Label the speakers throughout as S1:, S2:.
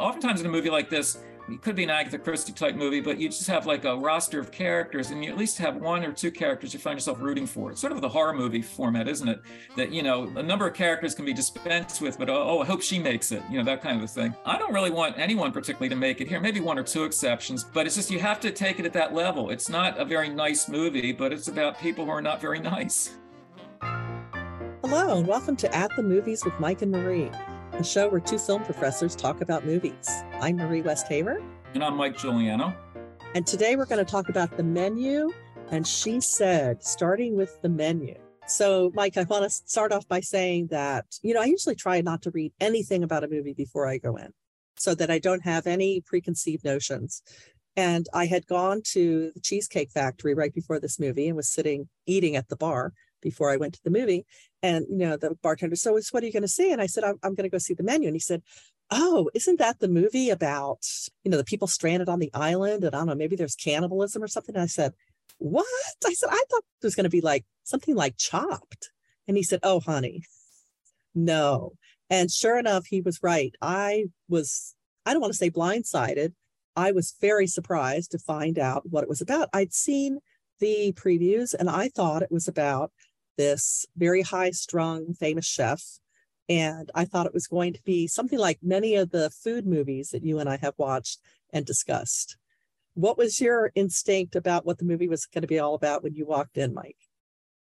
S1: Oftentimes in a movie like this, it could be an Agatha Christie type movie, but you just have like a roster of characters and you at least have one or two characters you find yourself rooting for. It's sort of the horror movie format, isn't it? That, you know, a number of characters can be dispensed with, but oh, I hope she makes it, you know, that kind of a thing. I don't really want anyone particularly to make it here, maybe one or two exceptions, but it's just you have to take it at that level. It's not a very nice movie, but it's about people who are not very nice.
S2: Hello, and welcome to At the Movies with Mike and Marie a show where two film professors talk about movies. I'm Marie Westhaver.
S1: And I'm Mike Giuliano.
S2: And today we're going to talk about the menu. And she said, starting with the menu. So, Mike, I want to start off by saying that, you know, I usually try not to read anything about a movie before I go in so that I don't have any preconceived notions. And I had gone to the Cheesecake Factory right before this movie and was sitting eating at the bar before I went to the movie. And, you know, the bartender, so what are you going to see? And I said, I'm, I'm going to go see the menu. And he said, Oh, isn't that the movie about, you know, the people stranded on the island? And I don't know, maybe there's cannibalism or something. And I said, What? I said, I thought it was going to be like something like chopped. And he said, Oh, honey, no. And sure enough, he was right. I was, I don't want to say blindsided. I was very surprised to find out what it was about. I'd seen the previews and I thought it was about this very high strung famous chef. And I thought it was going to be something like many of the food movies that you and I have watched and discussed. What was your instinct about what the movie was going to be all about when you walked in, Mike?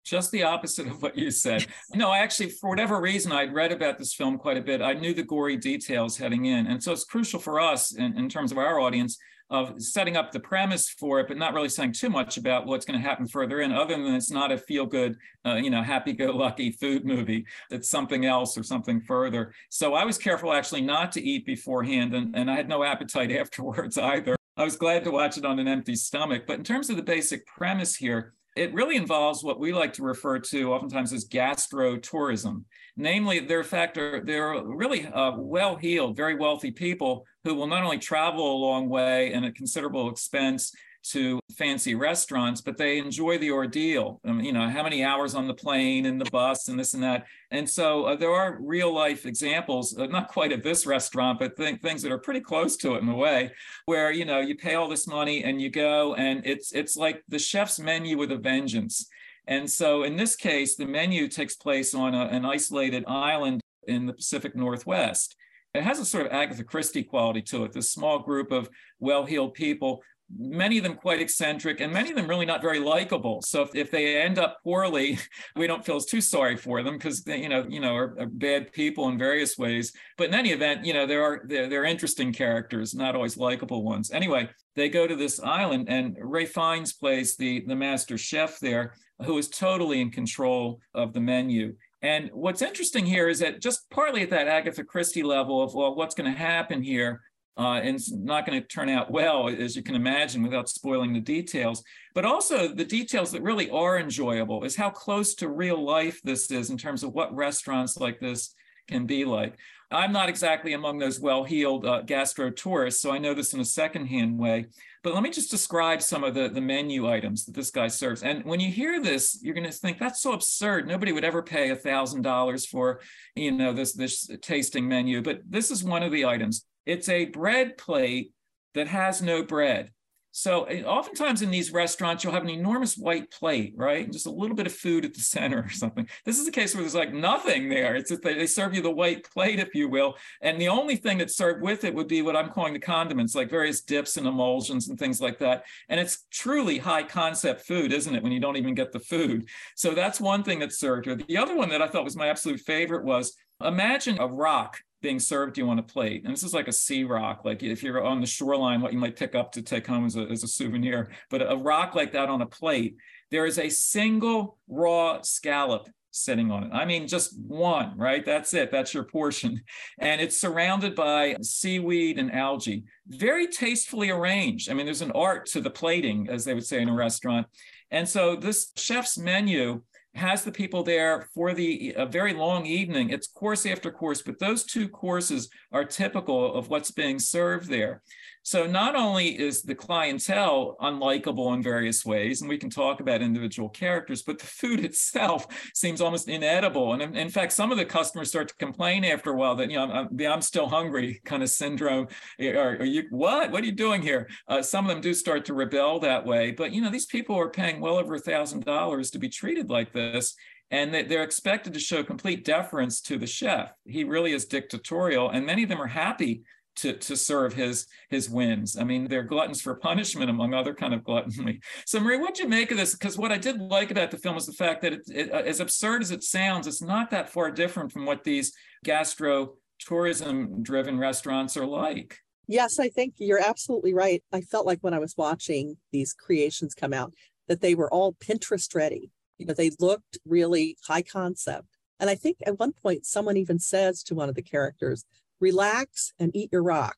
S1: Just the opposite of what you said. no, I actually, for whatever reason, I'd read about this film quite a bit. I knew the gory details heading in. And so it's crucial for us in, in terms of our audience of setting up the premise for it, but not really saying too much about what's going to happen further in, other than it's not a feel good, uh, you know, happy go lucky food movie. It's something else or something further. So I was careful actually not to eat beforehand, and, and I had no appetite afterwards either. I was glad to watch it on an empty stomach. But in terms of the basic premise here, it really involves what we like to refer to oftentimes as gastro-tourism. Namely, they're factor they're really uh, well-heeled, very wealthy people who will not only travel a long way and at considerable expense to fancy restaurants, but they enjoy the ordeal. Um, you know, how many hours on the plane and the bus and this and that. And so uh, there are real life examples, uh, not quite at this restaurant, but th- things that are pretty close to it in a way, where you know you pay all this money and you go, and it's it's like the chef's menu with a vengeance. And so in this case, the menu takes place on a, an isolated island in the Pacific Northwest. It has a sort of Agatha Christie quality to it. This small group of well-heeled people many of them quite eccentric and many of them really not very likable. So if, if they end up poorly we don't feel too sorry for them because they you know you know are, are, bad people in various ways. But in any event you know there are they're, they're interesting characters not always likable ones. Anyway they go to this island and Ralph Fiennes plays the the master chef there who is totally in control of the menu. And what's interesting here is that just partly at that Agatha Christie level of well, what's going to happen here, uh, and it's not going to turn out well, as you can imagine, without spoiling the details. But also the details that really are enjoyable is how close to real life this is in terms of what restaurants like this can be like. I'm not exactly among those well-heeled uh, gastro tourists, so I know this in a secondhand way. But let me just describe some of the, the menu items that this guy serves. And when you hear this, you're going to think that's so absurd. Nobody would ever pay a thousand dollars for, you know, this this tasting menu. But this is one of the items. It's a bread plate that has no bread. So eh, oftentimes in these restaurants, you'll have an enormous white plate, right? And just a little bit of food at the center or something. This is a case where there's like nothing there. It's just they serve you the white plate, if you will. And the only thing that's served with it would be what I'm calling the condiments, like various dips and emulsions and things like that. And it's truly high concept food, isn't it? When you don't even get the food. So that's one thing that's served here. The other one that I thought was my absolute favorite was imagine a rock being served to you on a plate. And this is like a sea rock, like if you're on the shoreline, what you might pick up to take home as a, as a souvenir. But a rock like that on a plate, there is a single raw scallop sitting on it. I mean, just one, right? That's it. That's your portion. And it's surrounded by seaweed and algae, very tastefully arranged. I mean, there's an art to the plating, as they would say in a restaurant. And so this chef's menu has the people there for the a very long evening. It's course after course, but those two courses are typical of what's being served there. So not only is the clientele unlikable in various ways, and we can talk about individual characters, but the food itself seems almost inedible. And in, in fact, some of the customers start to complain after a while that, you know, I'm, I'm still hungry kind of syndrome. Are, are you, what? What are you doing here? Uh, some of them do start to rebel that way. But, you know, these people are paying well over a $1,000 to be treated like this and they're expected to show complete deference to the chef. He really is dictatorial, and many of them are happy to, to serve his his whims. I mean, they're gluttons for punishment, among other kind of gluttony. So, Marie, what'd you make of this? Because what I did like about the film is the fact that, it, it, uh, as absurd as it sounds, it's not that far different from what these gastro tourism driven restaurants are like.
S2: Yes, I think you're absolutely right. I felt like when I was watching these creations come out that they were all Pinterest ready. You know, they looked really high concept. And I think at one point someone even says to one of the characters, relax and eat your rock.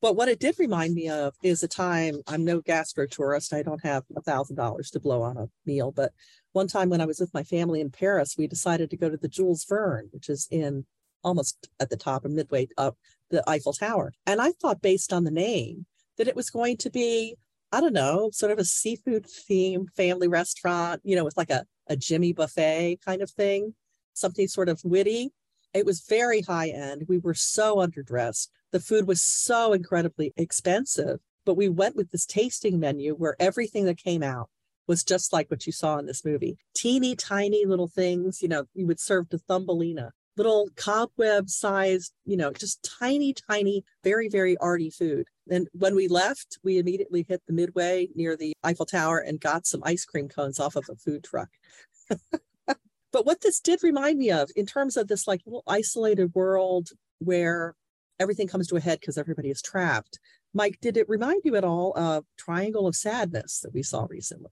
S2: But what it did remind me of is a time I'm no gastro tourist. I don't have a thousand dollars to blow on a meal. But one time when I was with my family in Paris, we decided to go to the Jules Verne, which is in almost at the top of midway up the Eiffel Tower. And I thought based on the name that it was going to be, I don't know, sort of a seafood themed family restaurant, you know, with like a, a Jimmy Buffett kind of thing, something sort of witty. It was very high end. We were so underdressed. The food was so incredibly expensive, but we went with this tasting menu where everything that came out was just like what you saw in this movie. Teeny tiny little things, you know, you would serve to Thumbelina, little cobweb sized, you know, just tiny, tiny, very, very arty food. And when we left, we immediately hit the midway near the Eiffel Tower and got some ice cream cones off of a food truck. But what this did remind me of in terms of this like little isolated world where everything comes to a head because everybody is trapped. Mike, did it remind you at all of Triangle of Sadness that we saw recently?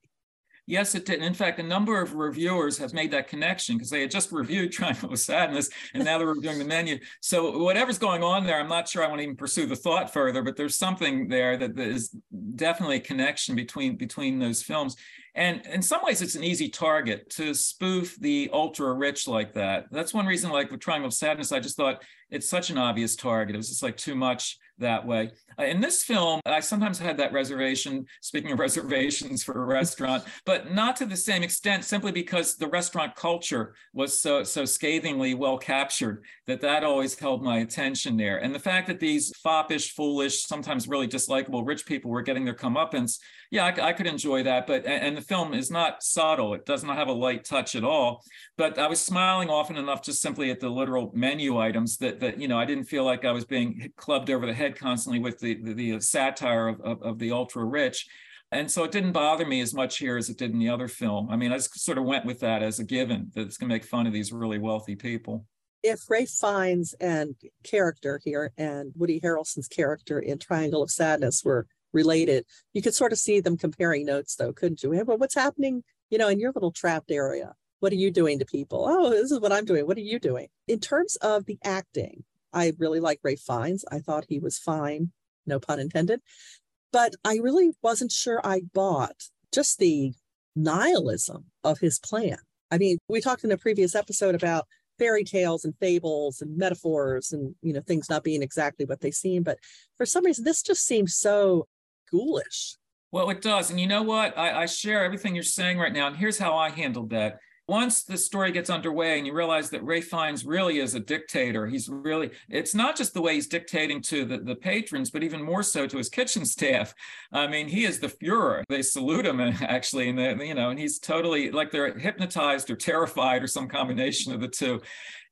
S1: Yes, it did. In fact, a number of reviewers have made that connection because they had just reviewed Triangle of Sadness and now they're reviewing the menu. So whatever's going on there, I'm not sure I want to even pursue the thought further, but there's something there that is definitely a connection between between those films. And in some ways, it's an easy target to spoof the ultra rich like that. That's one reason, like with Triangle of Sadness, I just thought it's such an obvious target. It was just like too much that way. Uh, in this film, I sometimes had that reservation, speaking of reservations for a restaurant, but not to the same extent, simply because the restaurant culture was so, so scathingly well captured that that always held my attention there. And the fact that these foppish, foolish, sometimes really dislikable rich people were getting their comeuppance, yeah, I, I could enjoy that. But, and the film is not subtle. It does not have a light touch at all. But I was smiling often enough just simply at the literal menu items that, that, you know, I didn't feel like I was being clubbed over the head constantly with the, the, the satire of, of, of the ultra rich. And so it didn't bother me as much here as it did in the other film. I mean, I just sort of went with that as a given that it's going to make fun of these really wealthy people.
S2: If Ralph Fiennes and character here and Woody Harrelson's character in Triangle of Sadness were related, you could sort of see them comparing notes, though, couldn't you? Well, what's happening, you know, in your little trapped area? What are you doing to people? Oh, this is what I'm doing. What are you doing? In terms of the acting, I really like Ralph Fiennes. I thought he was fine, no pun intended. But I really wasn't sure I bought just the nihilism of his plan. I mean, we talked in a previous episode about fairy tales and fables and metaphors and you know things not being exactly what they seem but for some reason this just seems so ghoulish
S1: well it does and you know what I, I share everything you're saying right now and here's how i handled that once the story gets underway and you realize that Ralph Fiennes really is a dictator, he's really, it's not just the way he's dictating to the, the patrons, but even more so to his kitchen staff. I mean, he is the Fuhrer. They salute him actually, and the, you know, and he's totally like they're hypnotized or terrified or some combination of the two.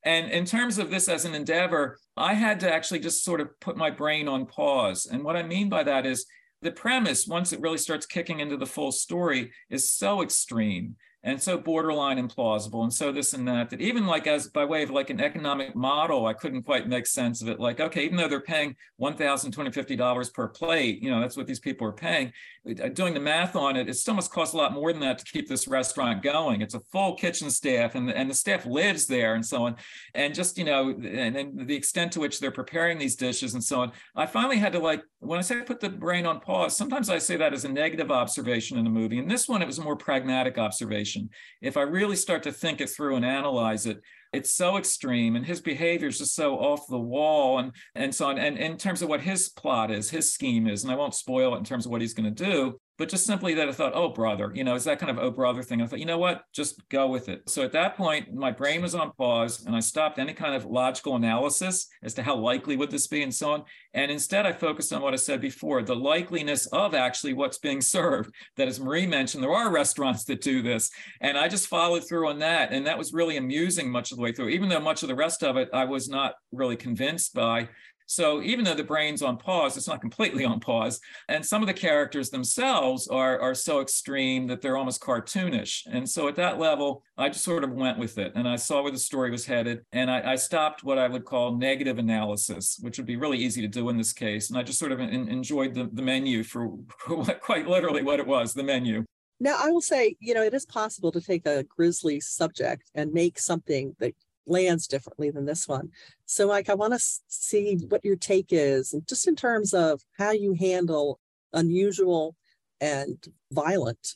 S1: And in terms of this as an endeavor, I had to actually just sort of put my brain on pause. And what I mean by that is the premise, once it really starts kicking into the full story, is so extreme and so borderline implausible. And so this and that that even like as by way of like an economic model i couldn't quite make sense of it. Like okay even though they're paying $1250 per plate you know that's what these people are paying. Uh, doing the math on it it still must cost a lot more than that to keep this restaurant going. It's a full kitchen staff and, and the staff lives there and so on. And just you know and, the extent to which they're preparing these dishes and so on. I finally had to like when i say put the brain on pause sometimes i say that as a negative observation in a movie. And this one it was a more pragmatic observation situation. If I really start to think it through and analyze it, it's so extreme and his behavior is just so off the wall and and so on and, and in terms of what his plot is his scheme is and i won't spoil it in terms of what he's going to do but just simply that I thought, oh, brother, you know, it's that kind of oh, brother thing. I thought, you know what, just go with it. So at that point, my brain was on pause and I stopped any kind of logical analysis as to how likely would this be and so on. And instead, I focused on what I said before the likeliness of actually what's being served. That, as Marie mentioned, there are restaurants that do this. And I just followed through on that. And that was really amusing much of the way through, even though much of the rest of it I was not really convinced by. So even though the brain's on pause, it's not completely on pause. And some of the characters themselves are, are so extreme that they're almost cartoonish. And so at that level, I just sort of went with it and I saw where the story was headed. And I, I stopped what I would call negative analysis, which would be really easy to do in this case. And I just sort of in, enjoyed the, the menu for, quite literally what it was, the menu.
S2: Now, I will say, you know, it is possible to take a grisly subject and make something that lands differently than this one. So, Mike, I want to see what your take is, and just in terms of how you handle unusual and violent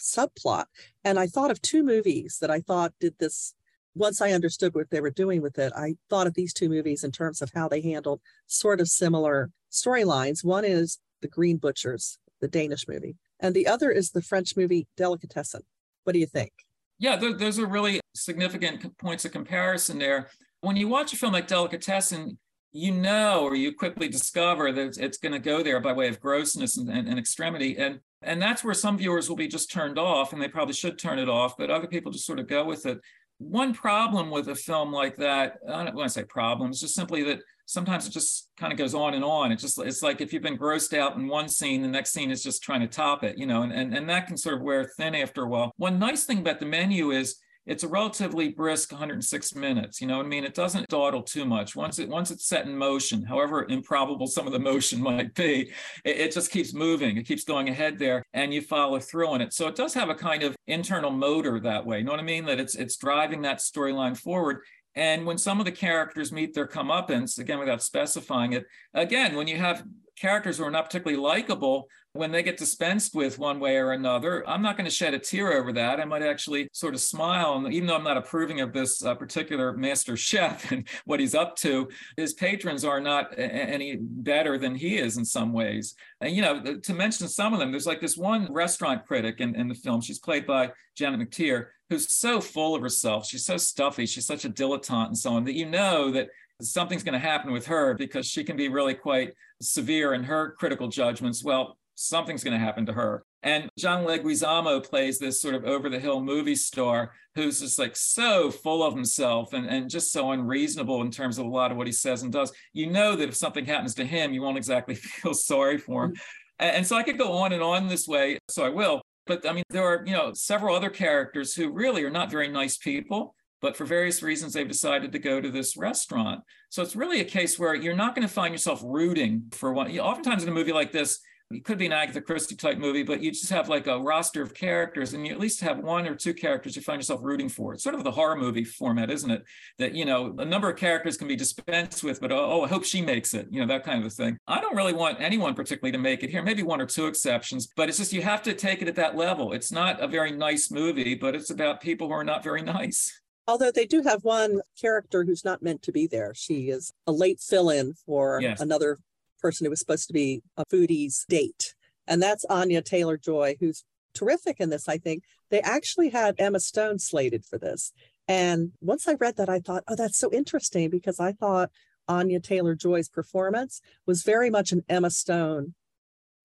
S2: subplot. And I thought of two movies that I thought did this. Once I understood what they were doing with it, I thought of these two movies in terms of how they handled sort of similar storylines. One is The Green Butchers, the Danish movie, and the other is the French movie Delicatessen. What do you think?
S1: Yeah, those are really significant points of comparison there. When you watch a film like Delicatessen, you know or you quickly discover that it's, going to go there by way of grossness and, and, and, extremity. And, and that's where some viewers will be just turned off, and they probably should turn it off, but other people just sort of go with it. One problem with a film like that, I don't want to say problem, it's just simply that sometimes it just kind of goes on and on. It just it's like if you've been grossed out in one scene, the next scene is just trying to top it, you know, and, and, and that can sort of wear thin after a while. One nice thing about the menu is it's a relatively brisk 106 minutes. You know what I mean? It doesn't dawdle too much. Once it once it's set in motion, however improbable some of the motion might be, it, it, just keeps moving. It keeps going ahead there, and you follow through on it. So it does have a kind of internal motor that way. You know what I mean? That it's it's driving that storyline forward. And when some of the characters meet their comeuppance, again, without specifying it, again, when you have characters who are not particularly likable, when they get dispensed with one way or another, I'm not going to shed a tear over that. I might actually sort of smile. And even though I'm not approving of this uh, particular master chef and what he's up to, his patrons are not a- any better than he is in some ways. And, you know, to mention some of them, there's like this one restaurant critic in, in the film. She's played by Janet McTeer, who's so full of herself. She's so stuffy. She's such a dilettante and so on that you know that something's going to happen with her because she can be really quite severe in her critical judgments. Well, something's going to happen to her. And John Leguizamo plays this sort of over the hill movie star who's just like so full of himself and, and just so unreasonable in terms of a lot of what he says and does. You know that if something happens to him, you won't exactly feel sorry for him. And so I could go on and on this way. So I will. But I mean, there are, you know, several other characters who really are not very nice people but for various reasons they've decided to go to this restaurant. So it's really a case where you're not going to find yourself rooting for one oftentimes in a movie like this it could be an Agatha Christie type movie, but you just have like a roster of characters and you at least have one or two characters you find yourself rooting for. It's sort of the horror movie format, isn't it? That, you know, a number of characters can be dispensed with, but oh, oh, I hope she makes it, you know, that kind of a thing. I don't really want anyone particularly to make it here, maybe one or two exceptions, but it's just you have to take it at that level. It's not a very nice movie, but it's about people who are not very nice.
S2: Although they do have one character who's not meant to be there. She is a late fill in for yes. another person who was supposed to be a foodie's date. And that's Anya Taylor Joy, who's terrific in this, I think. They actually had Emma Stone slated for this. And once I read that, I thought, oh, that's so interesting because I thought Anya Taylor Joy's performance was very much an Emma Stone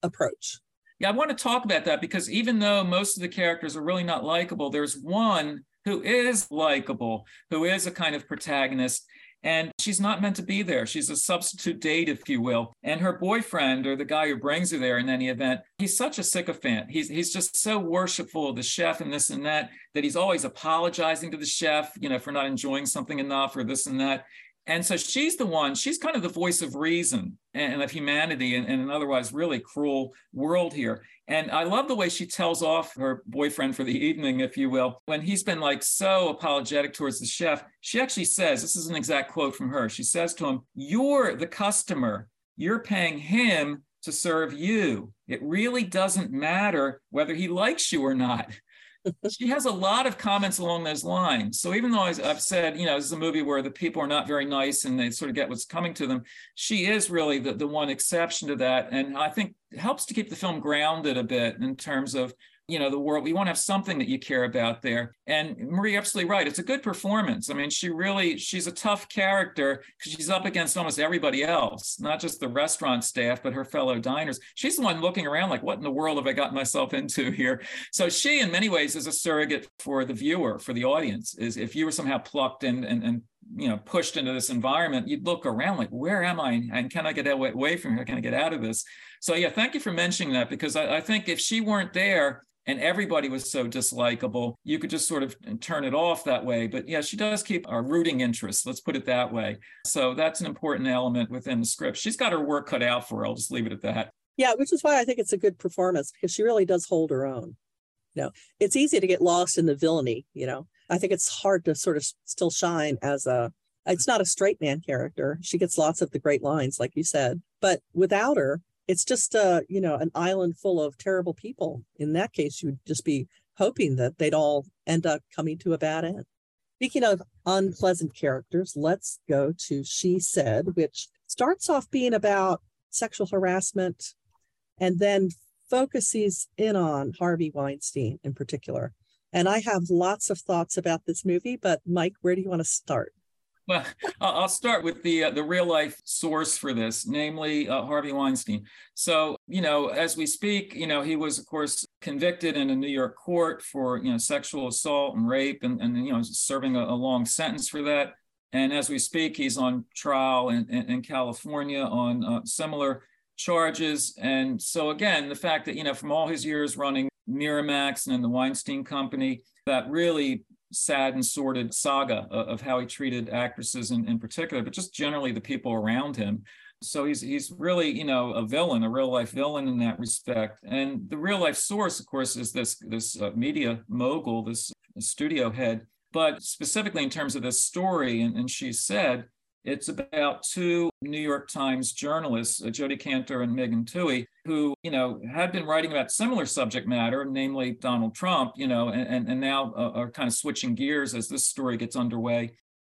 S2: approach.
S1: Yeah, I want to talk about that because even though most of the characters are really not likable, there's one who is likable, who is a kind of protagonist. And she's not meant to be there. She's a substitute date, if you will. And her boyfriend, or the guy who brings her there in any event, he's such a sycophant. He's he's just so worshipful of the chef and this and that, that he's always apologizing to the chef, you know, for not enjoying something enough or this and that. And so she's the one, she's kind of the voice of reason and of humanity in, in, an otherwise really cruel world here. And I love the way she tells off her boyfriend for the evening, if you will, when he's been like so apologetic towards the chef. She actually says, this is an exact quote from her. She says to him, You're the customer, you're paying him to serve you. It really doesn't matter whether he likes you or not. She has a lot of comments along those lines. So even though I've said, you know, this is a movie where the people are not very nice and they sort of get what's coming to them, she is really the, the one exception to that. And I think helps to keep the film grounded a bit in terms of you know the world. We want to have something that you care about there. And marie absolutely right. It's a good performance. I mean she really she's a tough character because she's up against almost everybody else not just the restaurant staff but her fellow diners. She's the one looking around like what in the world have i gotten myself into here? So she in many ways is a surrogate for the viewer for the audience is if you were somehow plucked in and, and you know pushed into this environment you'd look around like where am i? And can i get away from here? Can i get out of this? So yeah thank you for mentioning that because I, I think if she weren't there and everybody was so dislikable. You could just sort of turn it off that way. But yeah, she does keep our rooting interest, let's put it that way. So that's an important element within the script. She's got her work cut out for her. I'll just leave it at that.
S2: Yeah, which is why I think it's a good performance because she really does hold her own. You know, it's easy to get lost in the villainy, you know. I think it's hard to sort of still shine as a it's not a straight man character. She gets lots of the great lines, like you said. But without her, it's just a you know an island full of terrible people. In that case you'd just be hoping that they'd all end up coming to a bad end. Speaking of unpleasant characters let's go to she said which starts off being about sexual harassment and then focuses in on harvey weinstein in particular. And i have lots of thoughts about this movie but mike where do you want to start
S1: well, I'll start with the uh, the real life source for this, namely uh, Harvey Weinstein. So, you know, as we speak, you know, he was of course convicted in a New York court for you know sexual assault and rape, and and you know serving a, a long sentence for that. And as we speak, he's on trial in, in, in California on uh, similar charges. And so again, the fact that you know from all his years running Miramax and the Weinstein Company, that really sad and sordid saga of, how he treated actresses in, in particular, but just generally the people around him. So he's he's really you know a villain, a real life villain in that respect. And the real life source, of course, is this this uh, media mogul, this studio head. But specifically in terms of this story, and, and she said it's about two New York Times journalists, Jody Jodi Kantor and Megan Twohey, who, you know, had been writing about similar subject matter, namely Donald Trump, you know, and, and now uh, are kind of switching gears as this story gets underway.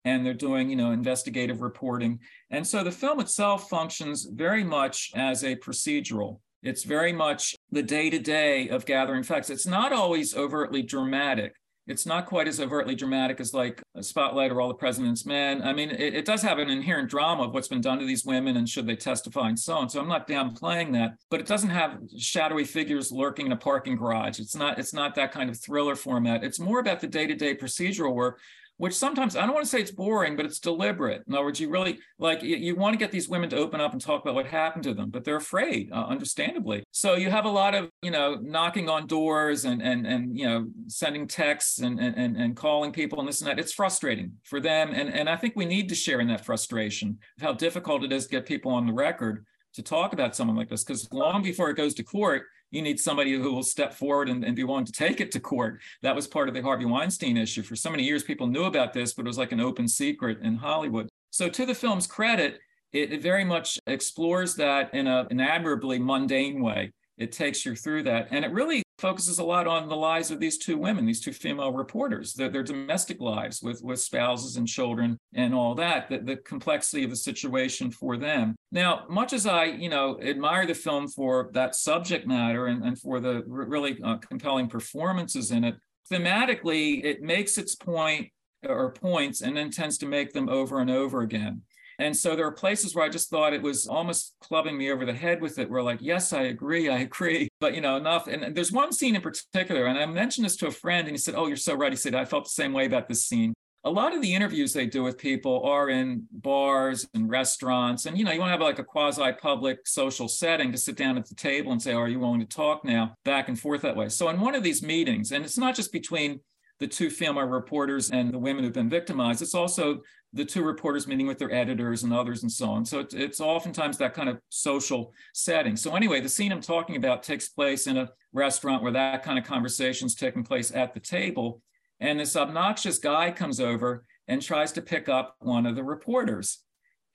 S1: And they're doing, you know, investigative reporting. And so the film itself functions very much as a procedural. It's very much the day to day of gathering facts. It's not always overtly dramatic it's not quite as overtly dramatic as like spotlight or all the president's men. I mean it, it, does have an inherent drama of what's been done to these women and should they testify and so on so i'm not downplaying that but it doesn't have shadowy figures lurking in a parking garage. It's not it's not that kind of thriller format. It's more about the day-to-day procedural work which sometimes I don't want to say it's boring, but it's deliberate. In other words, you really like you, you want to get these women to open up and talk about what happened to them, but they're afraid, uh, understandably. So you have a lot of you know knocking on doors and and and you know sending texts and and and calling people and this and that. It's frustrating for them, and and I think we need to share in that frustration of how difficult it is to get people on the record to talk about someone like this because long before it goes to court you need somebody who will step forward and, and, be willing to take it to court. That was part of the harvey weinstein issue. For so many years people knew about this but it was like an open secret in hollywood. So to the film's credit it, it very much explores that in a, an admirably mundane way it takes you through that and it really focuses a lot on the lives of these two women, these two female reporters, their, their domestic lives with, with spouses and children and all that, the, the complexity of the situation for them. Now, much as I, you know, admire the film for that subject matter and, and for the really uh, compelling performances in it, thematically, it makes its point or points and then tends to make them over and over again. And so there are places where I just thought it was almost clubbing me over the head with it, where like, yes, I agree, I agree, but you know, enough. And there's one scene in particular, and I mentioned this to a friend, and he said, Oh, you're so right. He said, I felt the same way about this scene. A lot of the interviews they do with people are in bars and restaurants. And you know, you want to have like a quasi-public social setting to sit down at the table and say, oh, Are you willing to talk now? Back and forth that way. So in one of these meetings, and it's not just between the two female reporters and the women who've been victimized. It's also the two reporters meeting with their editors and others and so on. So it's, it's oftentimes that kind of social setting. So anyway, the scene I'm talking about takes place in a restaurant where that kind of conversation is taking place at the table. And this obnoxious guy comes over and tries to pick up one of the reporters.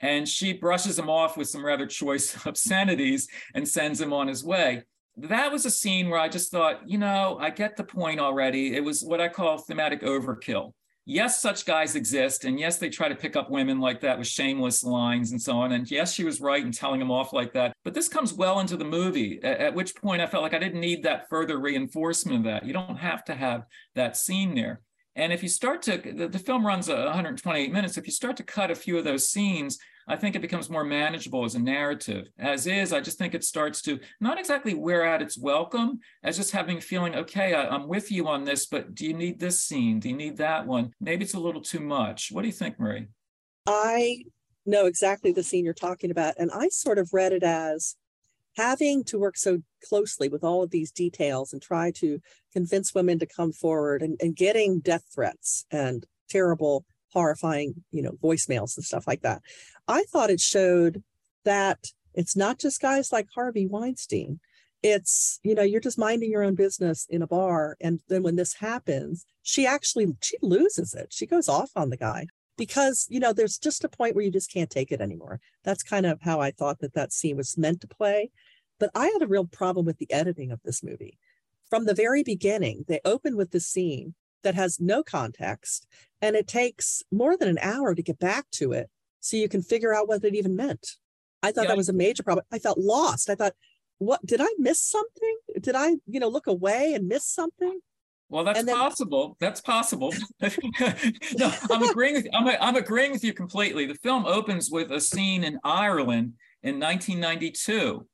S1: And she brushes him off with some rather choice obscenities and sends him on his way. that was a scene where I just thought, you know, I get the point already. It was what I call thematic overkill. Yes, such guys exist. And yes, they try to pick up women like that with shameless lines and so on. And yes, she was right in telling him off like that. But this comes well into the movie, at, which point I felt like I didn't need that further reinforcement of that. You don't have to have that scene there. And if you start to, the, the film runs 128 minutes. If you start to cut a few of those scenes, I think it becomes more manageable as a narrative. As is, I just think it starts to not exactly wear out its welcome, as just having feeling, okay, I, I'm with you on this, but do you need this scene? Do you need that one? Maybe it's a little too much. What do you think, Marie?
S2: I know exactly the scene you're talking about. And I sort of read it as having to work so closely with all of these details and try to convince women to come forward and, and getting death threats and terrible horrifying you know voicemails and stuff like that i thought it showed that it's not just guys like harvey weinstein. It's you know you're just minding your own business in a bar and then when this happens she actually she loses it. She goes off on the guy because you know there's just a point where you just can't take it anymore. That's kind of how i thought that that scene was meant to play. But I had a real problem with the editing of this movie. From the very beginning, they open with this scene that has no context, and it takes more than an hour to get back to it so you can figure out what it even meant. I thought yeah. that was a major problem. I felt lost. I thought, what did I miss something? Did I, you know, look away and miss something?
S1: Well, that's then, possible. That's possible. no, I'm agreeing with. I'm, I'm agreeing with you completely. The film opens with a scene in Ireland in 1992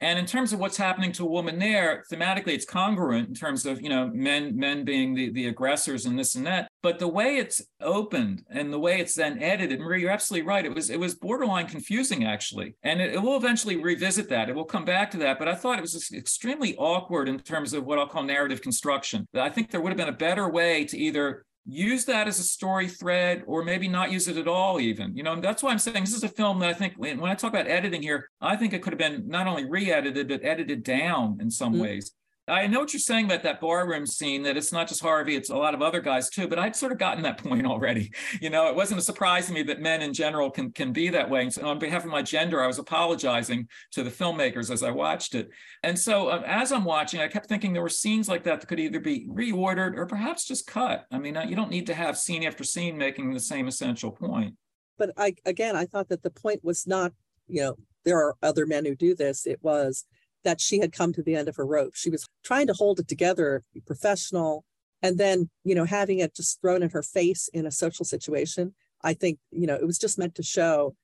S1: and in terms of what's happening to a woman there, thematically, it's congruent in terms of you know men men being the, the aggressors and this and that. But the way it's opened and the way it's then edited, Marie, you're absolutely right. It was it was borderline confusing actually, and it, it will eventually revisit that. It will come back to that. But I thought it was extremely awkward in terms of what I'll call narrative construction. I think there would have been a better way to either use that as a story thread or maybe not use it at all even you know that's why i'm saying this is a film that i think when i talk about editing here i think it could have been not only re-edited but edited down in some mm-hmm. ways I know what you're saying about that barroom scene, that it's not just Harvey, it's a lot of other guys too, but I'd sort of gotten that point already. You know, it wasn't a surprise to me that men in general can, can be that way. And so on behalf of my gender, I was apologizing to the filmmakers as I watched it. And so uh, as I'm watching, I kept thinking there were scenes like that that could either be reordered or perhaps just cut. I mean, uh, you don't need to have scene after scene making the same essential point.
S2: But I, again, I thought that the point was not, you know, there are other men who do this. It was, that she had come to the end of her rope. She was trying to hold it together, be professional, and then, you know, having it just thrown in her face in a social situation. I think, you know, it was just meant to show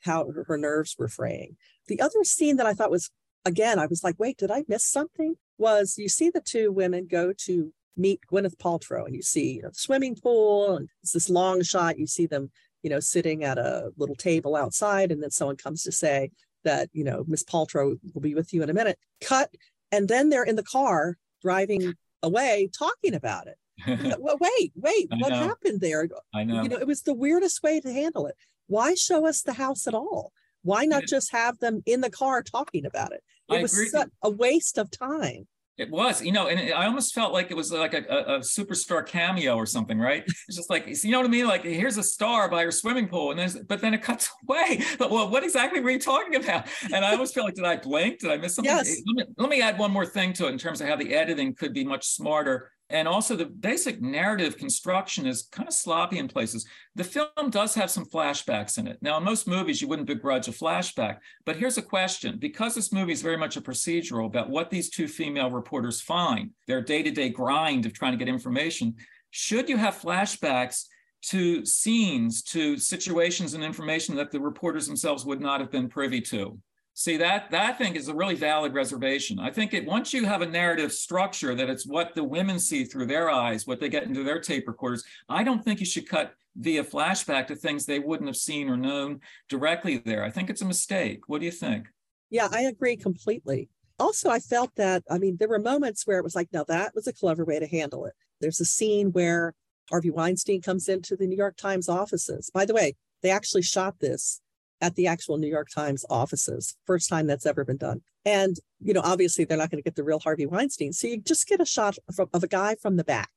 S2: how her, nerves were fraying. The other scene that I thought was, again, I was like, wait, did I miss something? Was you see the two women go to meet Gwyneth Paltrow and you see you know, the swimming pool and it's this long shot. You see them, you know, sitting at a little table outside, and then someone comes to say, that you know miss paltrow will be with you in a minute cut and then they're in the car driving away talking about it. Well, wait wait I what know. happened there?
S1: I know.
S2: You know it was the weirdest way to handle it. Why show us the house at all? Why not just have them in the car talking about it? It I was such a waste of time
S1: it was, you know, and I almost felt like it was like a, a, a, superstar cameo or something, right? It's just like, you know what I mean? Like, here's a star by her swimming pool, and then, but then it cuts away. But well, what exactly were you talking about? And I almost feel like, did I blink? Did I miss something?
S2: Yes.
S1: Let me, let me add one more thing to it in terms of how the editing could be much smarter and also the basic narrative construction is kind of sloppy in places. The film does have some flashbacks in it. Now, in most movies, you wouldn't begrudge a flashback, but here's a question. Because this movie is very much a procedural about what these two female reporters find, their day-to-day grind of trying to get information, should you have flashbacks to scenes, to situations and information that the reporters themselves would not have been privy to? See that that I think is a really valid reservation. I think it once you have a narrative structure that it's what the women see through their eyes, what they get into their tape recorders. I don't think you should cut via flashback to things they wouldn't have seen or known directly there. I think it's a mistake. What do you think?
S2: Yeah, I agree completely. Also, I felt that I mean there were moments where it was like, now that was a clever way to handle it. There's a scene where Harvey Weinstein comes into the New York Times offices. By the way, they actually shot this at the actual New York Times offices. First time that's ever been done. And, you know, obviously they're not going to get the real Harvey Weinstein. So you just get a shot from, of a guy from the back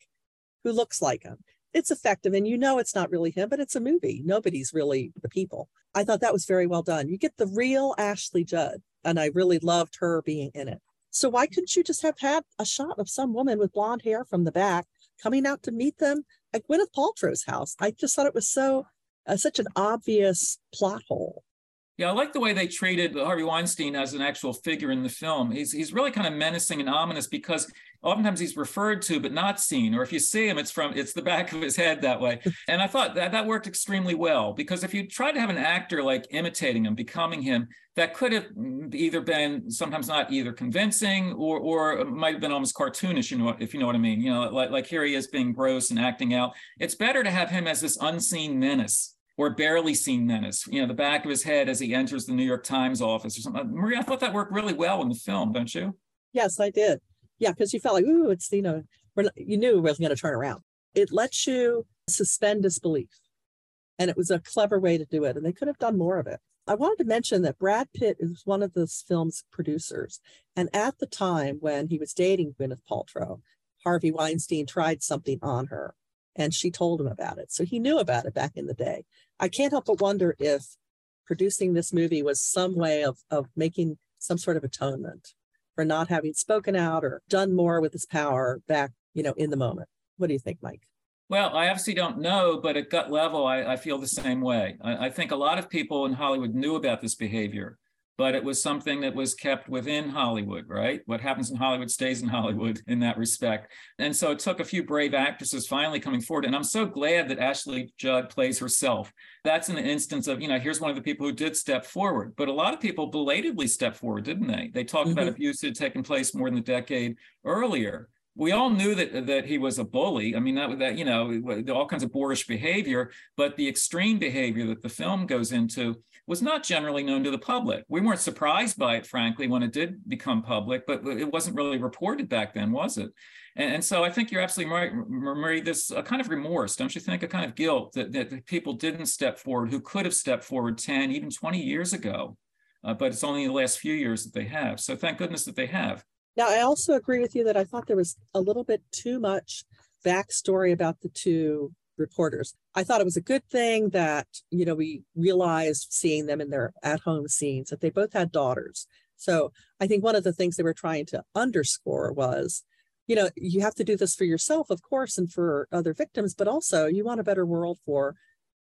S2: who looks like him. It's effective. And you know it's not really him, but it's a movie. Nobody's really the people. I thought that was very well done. You get the real Ashley Judd. And I really loved her being in it. So why couldn't you just have had a shot of some woman with blonde hair from the back coming out to meet them at Gwyneth Paltrow's house? I just thought it was so uh, such an obvious plot hole.
S1: Yeah, I like the way they treated Harvey Weinstein as an actual figure in the film. He's he's really kind of menacing and ominous because oftentimes he's referred to but not seen, or if you see him, it's from it's the back of his head that way. And I thought that that worked extremely well because if you try to have an actor like imitating him, becoming him, that could have either been sometimes not either convincing or or might have been almost cartoonish, you know, if you know what I mean. You know, like like here he is being gross and acting out. It's better to have him as this unseen menace or barely seen menace, you know, the back of his head as he enters the New York Times office or something. Uh, Maria, I thought that worked really well in the film, don't you?
S2: Yes, I did. Yeah, because you felt like, ooh, it's, you know, you knew it wasn't going to turn around. It lets you suspend disbelief. And it was a clever way to do it. And they could have done more of it. I wanted to mention that Brad Pitt is one of this film's producers. And at the time when he was dating Gwyneth Paltrow, Harvey Weinstein tried something on her and she told him about it. So he knew about it back in the day. I can't help but wonder if producing this movie was some way of, of making some sort of atonement for not having spoken out or done more with his power back, you know, in the moment. What do you think, Mike?
S1: Well, I obviously don't know, but at gut level, I, I feel the same way. I, I think a lot of people in Hollywood knew about this behavior but it was something that was kept within Hollywood, right? What happens in Hollywood stays in Hollywood in that respect. And so it took a few brave actresses finally coming forward. And I'm so glad that Ashley Judd plays herself. That's an instance of, you know, here's one of the people who did step forward. But a lot of people belatedly stepped forward, didn't they? They talked mm-hmm. about abuse that had taken place more than a decade earlier we all knew that that he was a bully. I mean, that that you know, all kinds of boorish behavior, but the extreme behavior that the film goes into was not generally known to the public. We weren't surprised by it, frankly, when it did become public, but it wasn't really reported back then, was it? And, and so I think you're absolutely right, Marie. This a kind of remorse, don't you think? A kind of guilt that, that people didn't step forward who could have stepped forward 10, even 20 years ago. Uh, but it's only the last few years that they have. So thank goodness that they have.
S2: Now, I also agree with you that I thought there was a little bit too much backstory about the two reporters. I thought it was a good thing that, you know, we realized seeing them in their at home scenes that they both had daughters. So I think one of the things they were trying to underscore was, you know, you have to do this for yourself, of course, and for other victims, but also you want a better world for,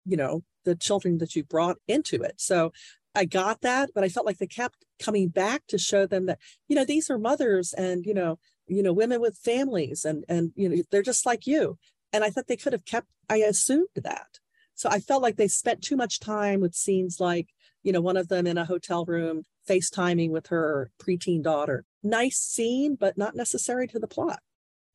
S2: you know, the children that you brought into it. So I got that, but I felt like they kept coming back to show them that, you know, these are mothers and, you know, you know, women with families and, and, you know, they're just like you. And I thought they could have kept, I assumed that. So I felt like they spent too much time with scenes like, you know, one of them in a hotel room FaceTiming with her preteen daughter. Nice scene, but not necessary to the plot.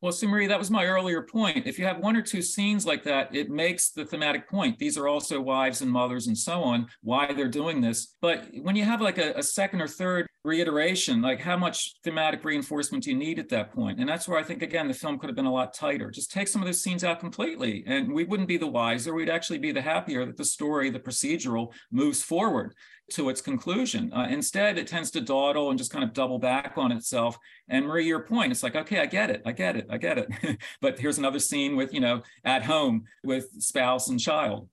S1: Well, Sue Marie, that was my earlier point. If you have one or two scenes like that, it makes the thematic point. These are also wives and mothers and so on, why they're doing this. But when you have like a, a second or third reiteration, like how much thematic reinforcement do you need at that point? And that's where I think, again, the film could have been a lot tighter. Just take some of those scenes out completely, and we wouldn't be the wiser. We'd actually be the happier that the story, the procedural, moves forward to its conclusion. Uh, instead, it tends to dawdle and just kind of double back on itself. And Marie, your point, it's like, okay, I get it, I get it, I get it. but here's another scene with, you know, at home with spouse and child.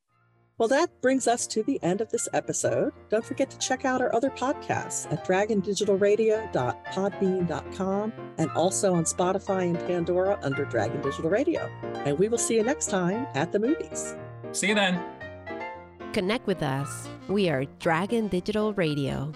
S2: Well, that brings us to the end of this episode. Don't forget to check out our other podcasts at dragondigitalradio.podbean.com and also on Spotify and Pandora under Dragon Digital Radio. And we will see you next time at the movies.
S1: See you then.
S3: Connect with us. We are Dragon Digital Radio.